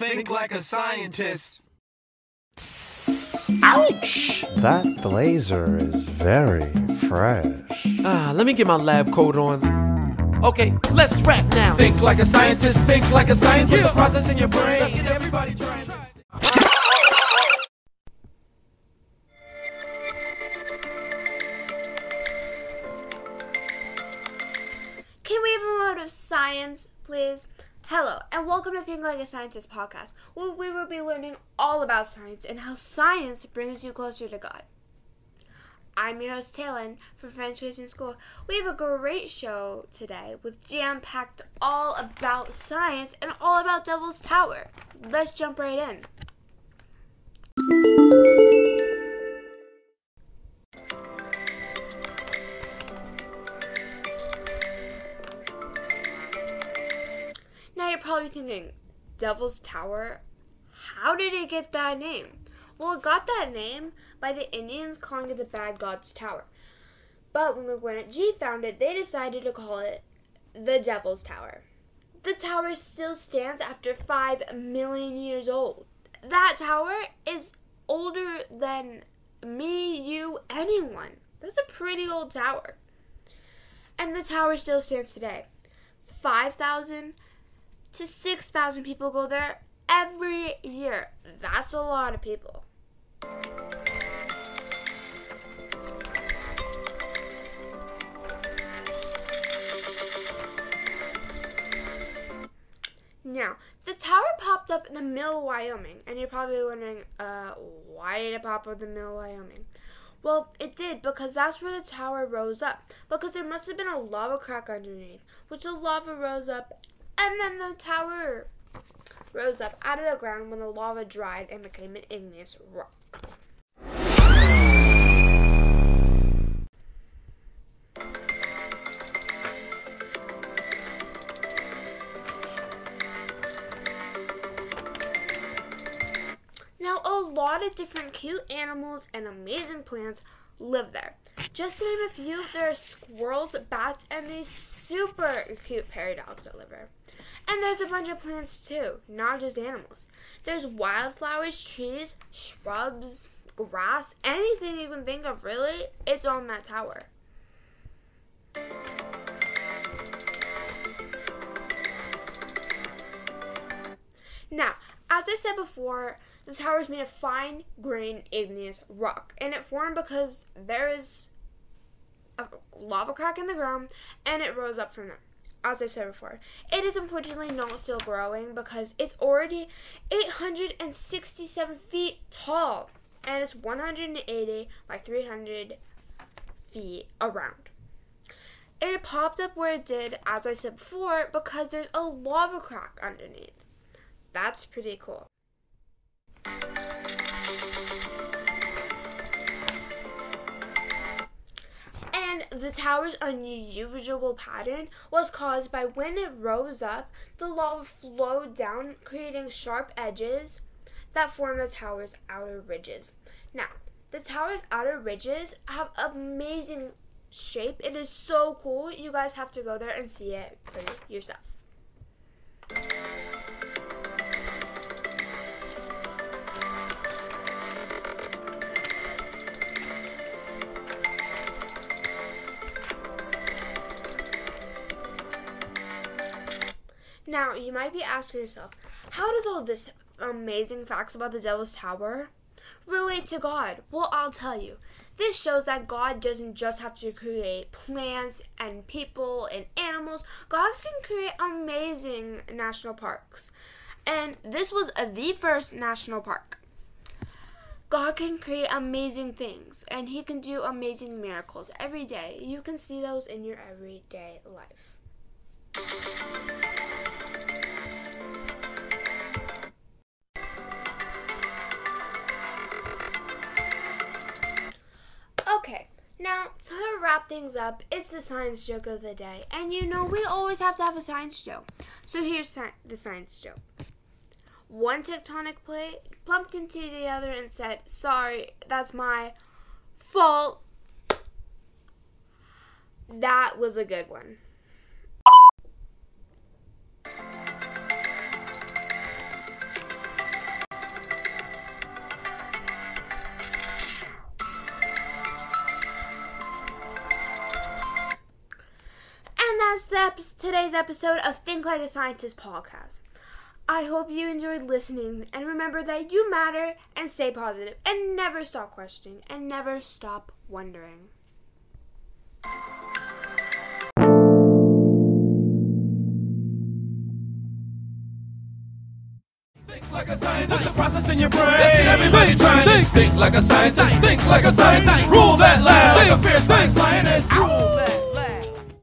Think like a scientist. Ouch! That blazer is very fresh. Ah, let me get my lab coat on. Okay, let's rap now. Think like a scientist. Think like a scientist. Yeah. Process in your brain. Let's get everybody trying. Can we have a moment of science, please? Hello, and welcome to Think Like a Scientist podcast, where we will be learning all about science and how science brings you closer to God. I'm your host, Taelyn, from Friends Christian School. We have a great show today with jam packed all about science and all about Devil's Tower. Let's jump right in. Probably thinking, Devil's Tower? How did it get that name? Well, it got that name by the Indians calling it the Bad God's Tower. But when the Gwinnett G found it, they decided to call it the Devil's Tower. The tower still stands after 5 million years old. That tower is older than me, you, anyone. That's a pretty old tower. And the tower still stands today. 5,000 to 6,000 people go there every year. That's a lot of people. Now, the tower popped up in the middle of Wyoming, and you're probably wondering, uh, why did it pop up in the middle of Wyoming? Well, it did because that's where the tower rose up. Because there must have been a lava crack underneath, which the lava rose up, and then the tower rose up out of the ground when the lava dried and became an igneous rock. Now, a lot of different cute animals and amazing plants live there. Just to name a few, there are squirrels, bats, and these super cute prairie that live there. And there's a bunch of plants too, not just animals. There's wildflowers, trees, shrubs, grass, anything you can think of, really, it's on that tower. Now, as I said before, the tower is made of fine grained igneous rock, and it formed because there is a lava crack in the ground and it rose up from there. As I said before, it is unfortunately not still growing because it's already 867 feet tall and it's 180 by 300 feet around. It popped up where it did, as I said before, because there's a lava crack underneath. That's pretty cool. The tower's unusual pattern was caused by when it rose up, the lava flowed down, creating sharp edges that form the tower's outer ridges. Now, the tower's outer ridges have amazing shape. It is so cool. You guys have to go there and see it for yourself. Now, you might be asking yourself, how does all this amazing facts about the Devil's Tower relate to God? Well, I'll tell you. This shows that God doesn't just have to create plants and people and animals. God can create amazing national parks. And this was the first national park. God can create amazing things and he can do amazing miracles every day. You can see those in your everyday life. Okay, now to wrap things up, it's the science joke of the day. And you know, we always have to have a science joke. So here's the science joke. One tectonic plate plumped into the other and said, Sorry, that's my fault. That was a good one. The ep- today's episode of Think Like a Scientist podcast. I hope you enjoyed listening and remember that you matter and stay positive and never stop questioning and never stop wondering. Think like a scientist, the process in your brain. Everybody trying to think like a scientist. Think like a scientist. Rule that lab like a fierce science lioness. Rule that.